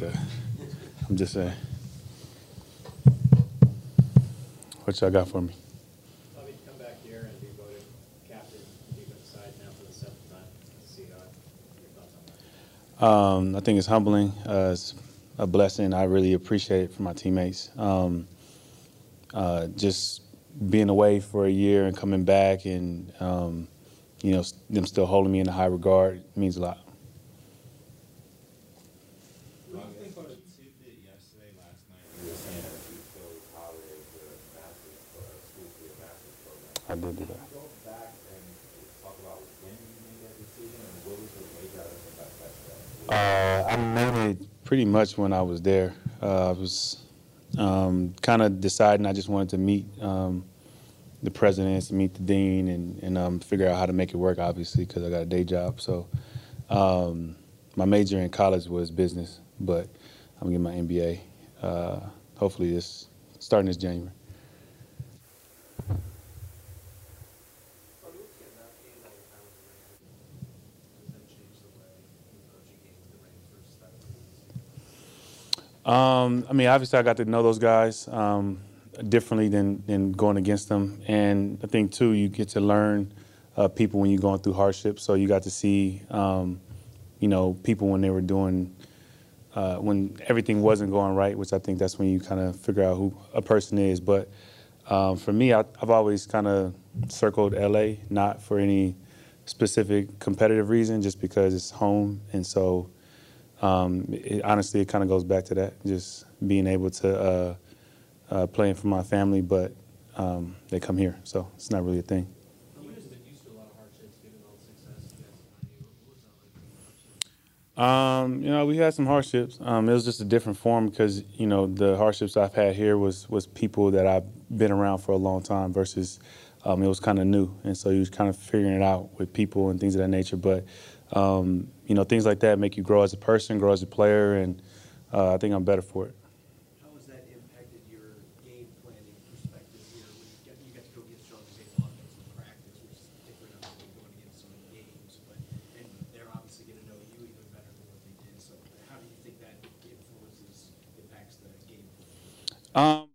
that. I'm just saying. What y'all got for me? Bobby, to come back here and be voted captain, defensive side now for the seventh time as a Seahawk. Your thoughts on that? Um, I think it's humbling. Uh, it's a blessing. I really appreciate it for my teammates. Um, uh, just being away for a year and coming back, and um, you know, them still holding me in a high regard means a lot. What do you think about a tidbit yesterday, last night? You were saying that you feel College, the master's, pro- school for your master's program. I did do that. Go back and talk about when you made that decision and what was the weight out of that that Uh, I made it pretty much when I was there. Uh, I was um, kind of deciding I just wanted to meet um, the presidents, meet the dean, and, and um, figure out how to make it work, obviously, because I got a day job. So um, my major in college was business, but I'm getting my MBA. Uh, hopefully, this starting this January. Bobby, what's getting out gained all the time with the Rams? Does that change the way you approach a game with the Rams versus that Um, I mean, obviously, I got to know those guys um, differently than, than going against them. And I think, too, you get to learn uh, people when you're going through hardship. So you got to see, um, you know, people when they were doing, uh, when everything wasn't going right, which I think that's when you kind of figure out who a person is. But um, for me, I, I've always kind of circled LA, not for any specific competitive reason, just because it's home. And so, um, it, honestly, it kind of goes back to that, just being able to uh, uh, playing for my family, but um, they come here, so it's not really a thing. You guys have been used to a lot of hardships given all the success you guys have had. What was that like? Um, you know, we had some hardships. Um, it was just a different form because you know the hardships I've had here was was people that I've been around for a long time versus um, it was kind of new, and so you was kind of figuring it out with people and things of that nature. But um, you know, things like that make you grow as a person, grow as a player, and uh, I think I'm better for it. How has that impacted your game planning perspective here? When you get, you get to go against Sean McVay's offense in practice, which is different than going against some games, but, and they're obviously gonna know you even better than what they did, so how do you think that influences, impacts the game? Um,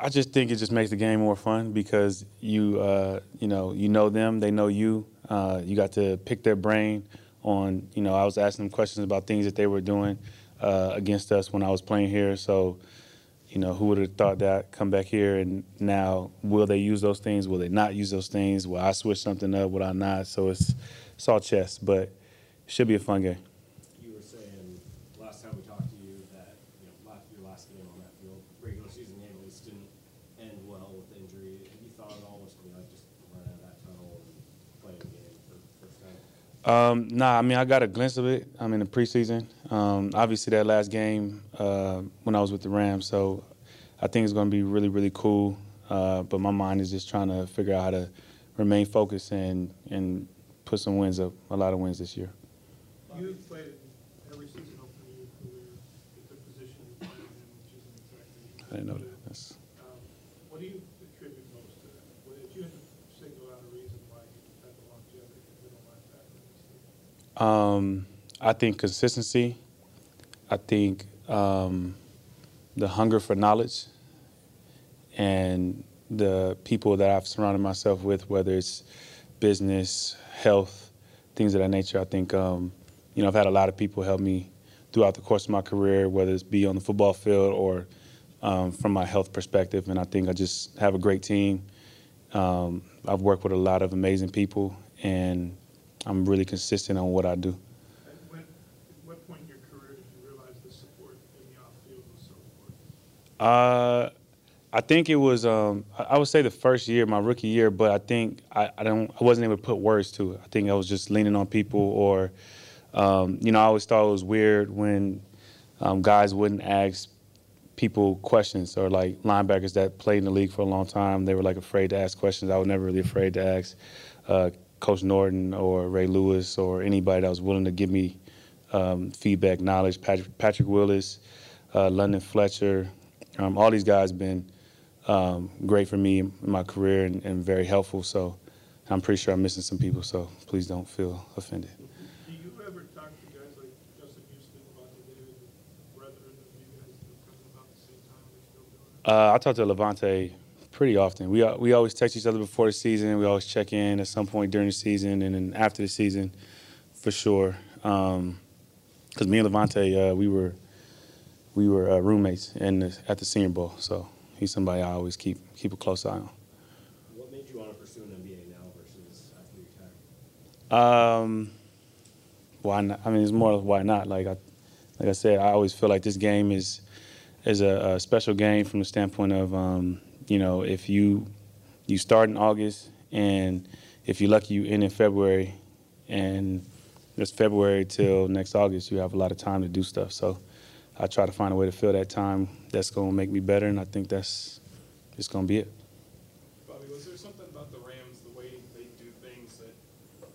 I just think it just makes the game more fun because you, uh, you know, you know them, they know you. Uh, you got to pick their brain on, you know, I was asking them questions about things that they were doing uh, against us when I was playing here. So, you know, who would have thought that come back here and now will they use those things? Will they not use those things? Will I switch something up? Will I not? So it's it's all chess, but it should be a fun game. you were saying last time we talked to you that, you know, last, your last game on that field, regular season game at least didn't end well with injury. Have you thought at all what's gonna be like just run out of that tunnel and play a game for first time? Um, nah, I mean, I got a glimpse of it. I'm in the preseason. Um, obviously, that last game uh, when I was with the Rams, so I think it's going to be really, really cool. Uh, but my mind is just trying to figure out how to remain focused and and put some wins up, a lot of wins this year. You've played every season opener of your career at the position you played in, which isn't exactly. I didn't know that. That's, Um, What do you attribute most to that? What- If you had to single out a reason why you've had the longevity as middle linebacker in this league? Um, I think consistency. I think um, the hunger for knowledge and the people that I've surrounded myself with, whether it's business, health, things of that nature. I think, um, you know, I've had a lot of people help me throughout the course of my career, whether it's be on the football field or um, from my health perspective. And I think I just have a great team. Um, I've worked with a lot of amazing people, and I'm really consistent on what I do. When, at what point in your career did you realize the support in the off-field was so important? Uh, I think it was. Um, I I would say the first year, my rookie year, but I think I, I don't. I wasn't able to put words to it. I think I was just leaning on people, or um, you know, I always thought it was weird when um, guys wouldn't ask people questions, or like linebackers that played in the league for a long time. They were like afraid to ask questions. I was never really afraid to ask uh, Coach Norton or Ray Lewis or anybody that was willing to give me um, feedback, knowledge. Patrick, Patrick Willis, uh, London Fletcher, um, all these guys been um, great for me in my career and, and very helpful. So I'm pretty sure I'm missing some people. So please don't feel offended. Do you ever talk to guys like Justin Houston about the guys come about the same time? Uh, I talked to Lavonte pretty often. We uh, we always text each other before the season. We always check in at some point during the season and then after the season, for sure. Because me and Lavonte, uh, we were we were uh, roommates in the, at the Senior Bowl. So he's somebody I always keep keep a close eye on. What made you want to pursue an MBA now versus after you retired? Um, why not? I mean, it's more of why not. Like I, like I said, I always feel like this game is is a, a special game from the standpoint of, um, you know, if you you start in August and if you're lucky, you end in February, and it's February till next August, you have a lot of time to do stuff. So I try to find a way to fill that time that's going to make me better, and I think that's going to be it. Bobby, was there something about the Rams, the way they do things that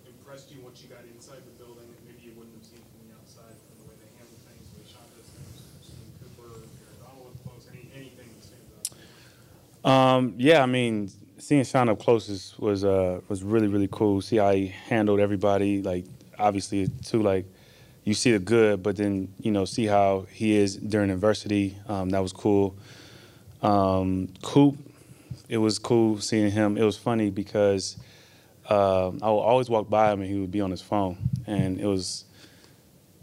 impressed you once you got inside the building that maybe you wouldn't have seen from the outside, from the way they handle things, the way Sean does things, Steve Cooper, Aaron Donald up close, any, anything that stands out? Um, yeah, I mean, seeing Sean up close was uh, was really really cool. See how he handled everybody. Like obviously too, like you see the good, but then you know see how he is during adversity. Um, that was cool. Um, Coop, it was cool seeing him. It was funny because um I would always walk by him and he would be on his phone, and it was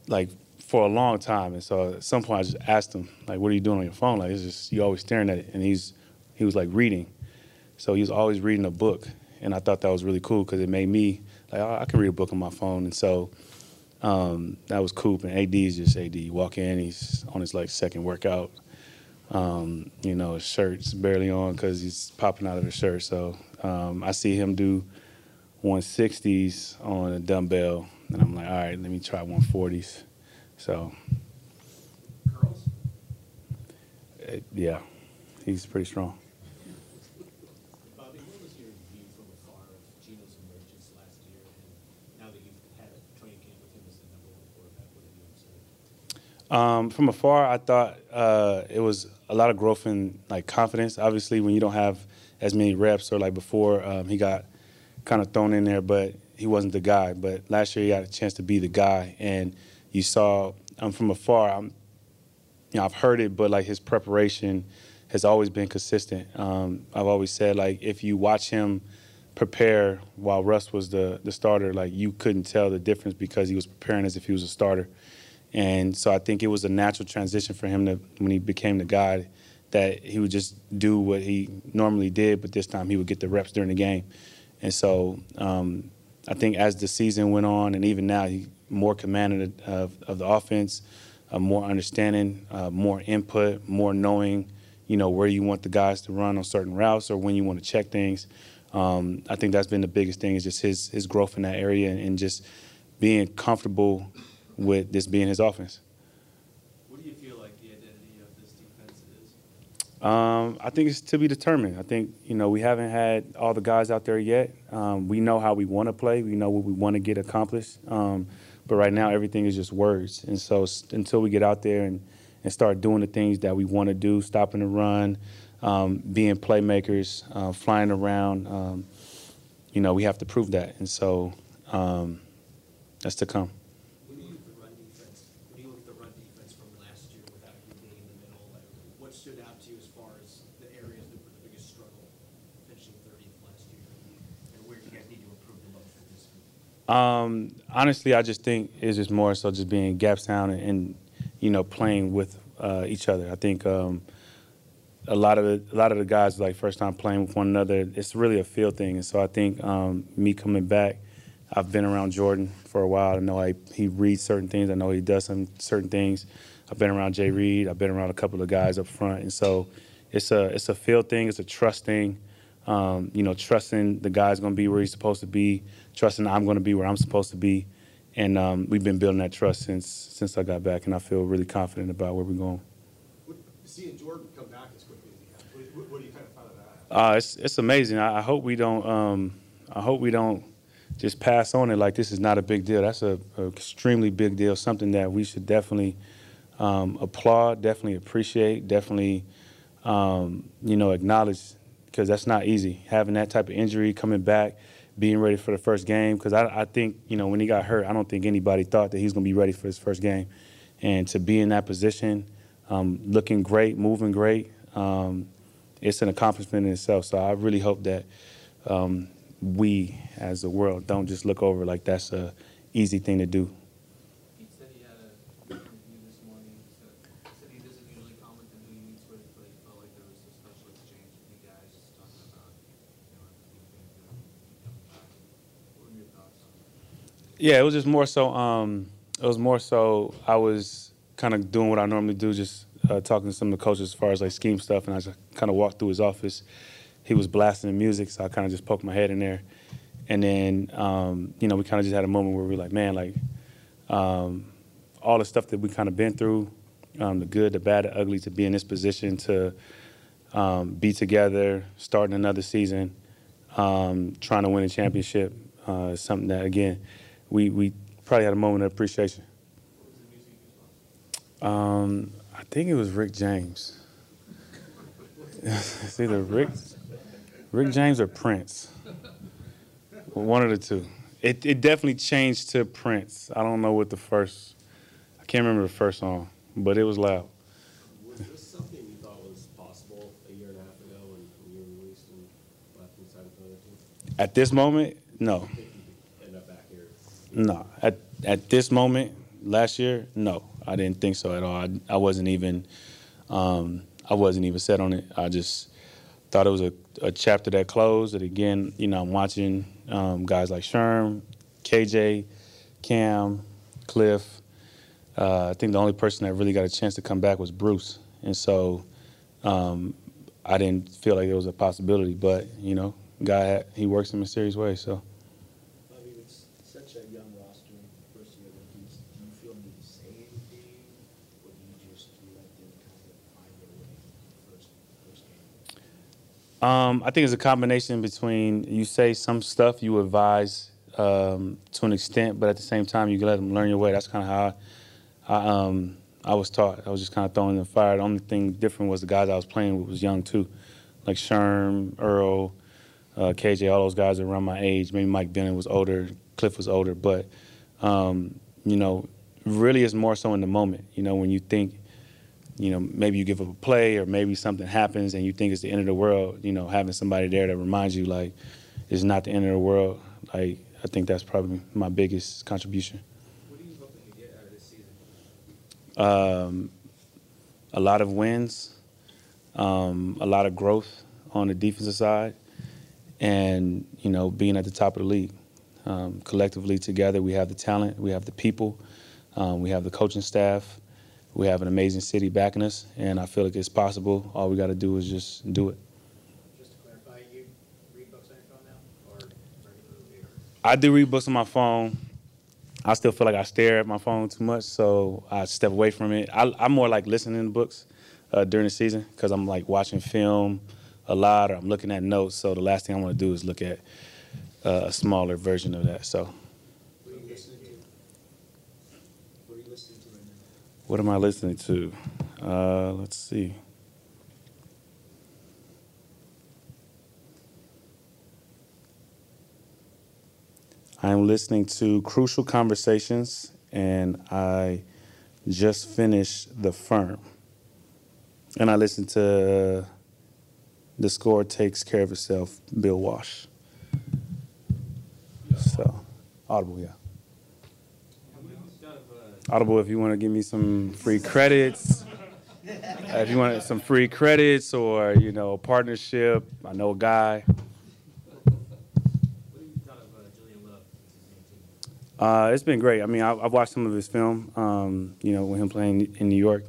like for a long time. And so at some point I just asked him like, "What are you doing on your phone?" Like it's just you always staring at it, and he's he was like reading. So he was always reading a book, and I thought that was really cool because it made me like oh, I can read a book on my phone, and so um, that was Coop. And AD is just AD. You walk in, he's on his like second workout. Um, you know, his shirt's barely on because he's popping out of his shirt. So um, I see him do 160s on a dumbbell, and I'm like, all right, let me try 140s. So Curls? uh, yeah, he's pretty strong. Bobby, what was your view from afar of Geno's emergence last year? And now that you've had a training camp with him as the number one quarterback, what have you observed? Um, from afar, I thought uh, it was a lot of growth in like confidence. Obviously, when you don't have as many reps or like before, um, he got kind of thrown in there, but he wasn't the guy. But last year, he had a chance to be the guy, and you saw um, from afar. I'm, you know, I've heard it, but like his preparation has always been consistent. Um, I've always said like if you watch him prepare while Russ was the the starter, like you couldn't tell the difference because he was preparing as if he was a starter. And so I think it was a natural transition for him to when he became the guy that he would just do what he normally did, but this time he would get the reps during the game. And so um, I think as the season went on, and even now, he more commanded of, of the offense, uh, more understanding, uh, more input, more knowing, you know, where you want the guys to run on certain routes or when you want to check things. Um, I think that's been the biggest thing is just his his growth in that area and just being comfortable with this being his offense. What do you feel like the identity of this defense is? Um, I think it's to be determined. I think you know we haven't had all the guys out there yet. Um, we know how we want to play. We know what we want to get accomplished. Um, but right now, everything is just words. And so until we get out there and, and start doing the things that we want to do, stopping the run, um, being playmakers, uh, flying around, um, you know, we have to prove that. And so um, that's to come. When you look at the run defense, when you look at the run defense from last year without you being in the middle, like, what stood out to you as far as the areas that were the biggest struggle finishing thirtieth last year? And where do you guys need to improve the most for this week? Um, honestly, I just think it's just more so just being gaps down and, and you know playing with uh, each other. I think um, a lot of the, a lot of the guys like first time playing with one another. It's really a feel thing, and so I think um, me coming back, I've been around Jordyn for a while. I know I, he reads certain things. I know he does some certain things. I've been around Jay Reed. I've been around a couple of guys up front, and so it's a it's a feel thing. It's a trust thing. Um, you know, trusting the guy's going to be where he's supposed to be, trusting I'm going to be where I'm supposed to be, and um, we've been building that trust since since I got back, and I feel really confident about where we're going. Seeing Jordyn come back as quickly as he has, what, what do you kind of thought of that? Uh, it's it's amazing. I, I hope we don't. Um, I hope we don't just pass on it like this is not a big deal. That's a, a extremely big deal. Something that we should definitely um, applaud, definitely appreciate, definitely um, you know acknowledge because that's not easy. Having that type of injury, coming back, being ready for the first game. Because I, I think you know when he got hurt, I don't think anybody thought that he's going to be ready for his first game, and to be in that position, um, looking great, moving great. Um, it's an accomplishment in itself. So I really hope that um, we, as the world, don't just look over like that's a easy thing to do. Pete said he had a interview this morning, so, said he doesn't usually comment on who he meets with, but he felt like there was a special exchange with you guys, just talking about, you know, everything you've been doing, coming back. What were your thoughts on that? Yeah, it was just more so. Um, it was more so. I was kind of doing what I normally do, just uh, talking to some of the coaches as far as like scheme stuff, and I just kind of walked through his office. He was blasting the music, so I kind of just poked my head in there, and then um, you know we kind of just had a moment where we were like, man, like um, all the stuff that we kind of been through, um, the good, the bad, the ugly, to be in this position to um, be together, starting another season, um, trying to win a championship, uh, something that again we we probably had a moment of appreciation. What was the music you saw? Um, I think it was Rick James. it's either Rick, Rick James or Prince. One of the two. It it definitely changed to Prince. I don't know what the first. I can't remember the first song, but it was loud. Was this something you thought was possible a year and a half ago when, when you were released and left inside of another team? At this moment, no, I think you could end up back here. No. At at this moment, last year, no, I didn't think so at all. I, I wasn't even. Um, I wasn't even set on it. I just thought it was a, a chapter that closed. That again, you know, I'm watching um, guys like Sherm, KJ, Cam, Cliff. Uh, I think the only person that really got a chance to come back was Bruce, and so um, I didn't feel like it was a possibility. But you know, guy he works in mysterious ways. So Bobby, with s- such a young roster, first year rookies, do you feel need to say anything? Or do you just let them kind of find their way first, first game? Um, I think it's a combination between you say some stuff, you advise um, to an extent, but at the same time, you let them learn your way. That's kind of how I, I, um, I was taught. I was just kind of thrown in the fire. The only thing different was the guys I was playing with was young too, like Sherm, Earl, uh, KJ. All those guys around my age. Maybe Mike Bennett was older, Cliff was older, but um, you know, really, it's more so in the moment. You know, when you think you know, maybe you give up a play or maybe something happens and you think it's the end of the world, you know, having somebody there that reminds you like it's not the end of the world. Like I think that's probably my biggest contribution. What are you hoping to get out of this season? Um, a lot of wins, um, a lot of growth on the defensive side, and you know, being at the top of the league. Um, collectively together, we have the talent, we have the people, um, we have the coaching staff, we have an amazing city backing us, and I feel like it's possible. All we got to do is just do it. Just to clarify, you read books on your phone now, or. I do read books on my phone. I still feel like I stare at my phone too much, so I step away from it. I, I'm more like listening to books uh, during the season because I'm like watching film a lot or I'm looking at notes. So the last thing I want to do is look at uh, a smaller version of that. So What are you listening to? What are you listening to right now? What am I listening to? Uh, let's see. I'm listening to Crucial Conversations, and I just finished The Firm. And I listened to The Score Takes Care of Itself, Bill Walsh. So, Audible, yeah. Audible, if you want to give me some free credits, uh, if you want some free credits or you know a partnership, I know a guy. Have uh, it's been great. I mean, I, I've watched some of his film. Um, you know, with him playing in New York,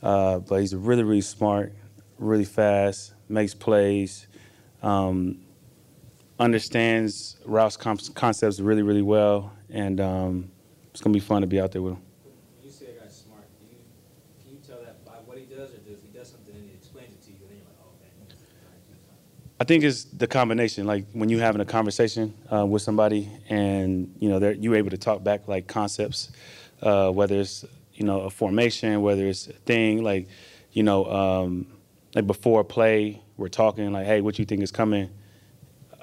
uh, but he's really, really smart, really fast, makes plays, um, understands com- concepts really, really well, and um, it's gonna be fun to be out there with him. When you say a guy's smart, do you, can you tell that by what he does, or does he does something and he explains it to you, and then you're like, oh, man, he's trying to do something? I think it's the combination. Like when you're having a conversation uh, with somebody, and you know, they're you able to talk back like concepts, uh, whether it's you know a formation, whether it's a thing like, you know, um, like before a play, we're talking like, hey, what you think is coming.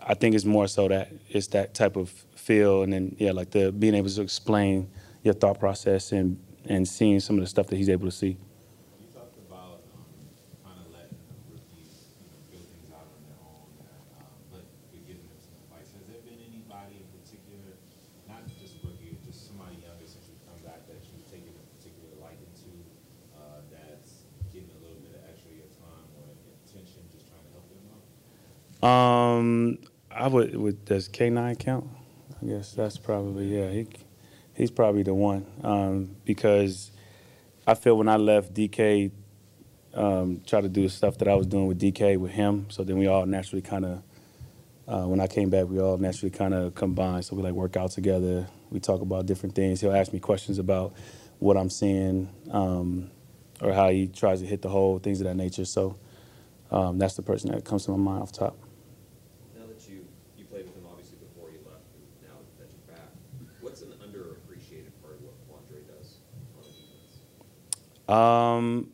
I think it's more so that it's that type of feel, and then yeah, like the being able to explain your thought process and and seeing some of the stuff that he's able to see. You talked about um, kind of letting the rookies, you know, Um, I would. would does K nine count? I guess that's probably yeah. He, he's probably the one um, because I feel when I left DK, um, try to do the stuff that I was doing with DK with him. So then we all naturally kind of. Uh, when I came back, we all naturally kind of combined. So we like work out together. We talk about different things. He'll ask me questions about what I'm seeing um, or how he tries to hit the hole, things of that nature. So um, that's the person that comes to my mind off top. Now that you, you played with him obviously before you left, and now that you're back, what's an underappreciated part of what Quandre does on the defense? Um,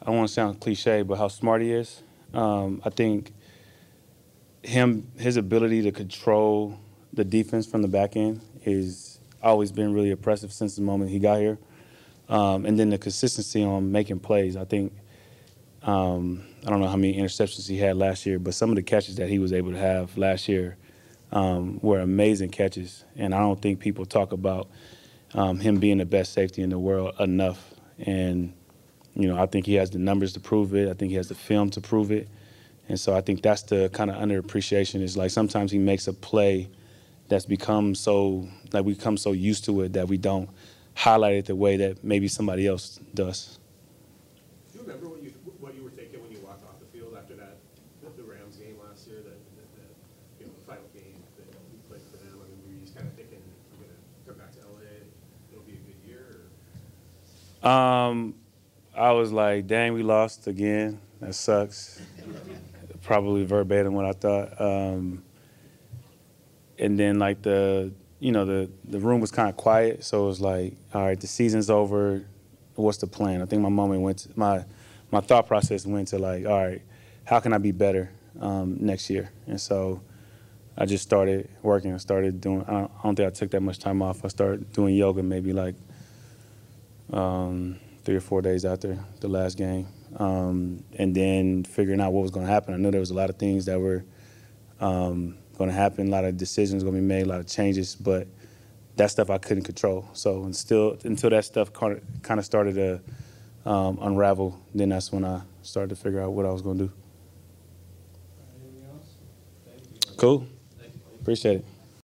I don't want to sound cliche, but how smart he is. Um, I think him, his ability to control the defense from the back end is always been really impressive since the moment he got here. Um, and then the consistency on making plays. I think um, I don't know how many interceptions he had last year, but some of the catches that he was able to have last year um, were amazing catches. And I don't think people talk about um, him being the best safety in the world enough. And you know, I think he has the numbers to prove it. I think he has the film to prove it. And so I think that's the kind of underappreciation is like sometimes he makes a play that's become so like we become so used to it that we don't highlight it the way that maybe somebody else does. Do you remember what you, what you were thinking when you walked off the field after that, the Rams game last year, that, you the final game that you played for them? I mean, we were you just kind of thinking, I'm gonna come back to LA, Um, I was like, dang, we lost again. That sucks. Probably verbatim what I thought. Um, and then like the, you know, the the room was kind of quiet, so it was like, all right, the season's over. What's the plan? I think my moment went to, my my thought process went to like, all right, how can I be better um, next year? And so I just started working. I started doing. I don't, I don't think I took that much time off. I started doing yoga maybe like um, three or four days after the last game, um, and then figuring out what was going to happen. I knew there was a lot of things that were um, going to happen, a lot of decisions going to be made, a lot of changes, but that stuff I couldn't control. So and still, until that stuff kind of started to um, unravel, then that's when I started to figure out what I was going to do. Anything else? Thank you. Cool. Appreciate it.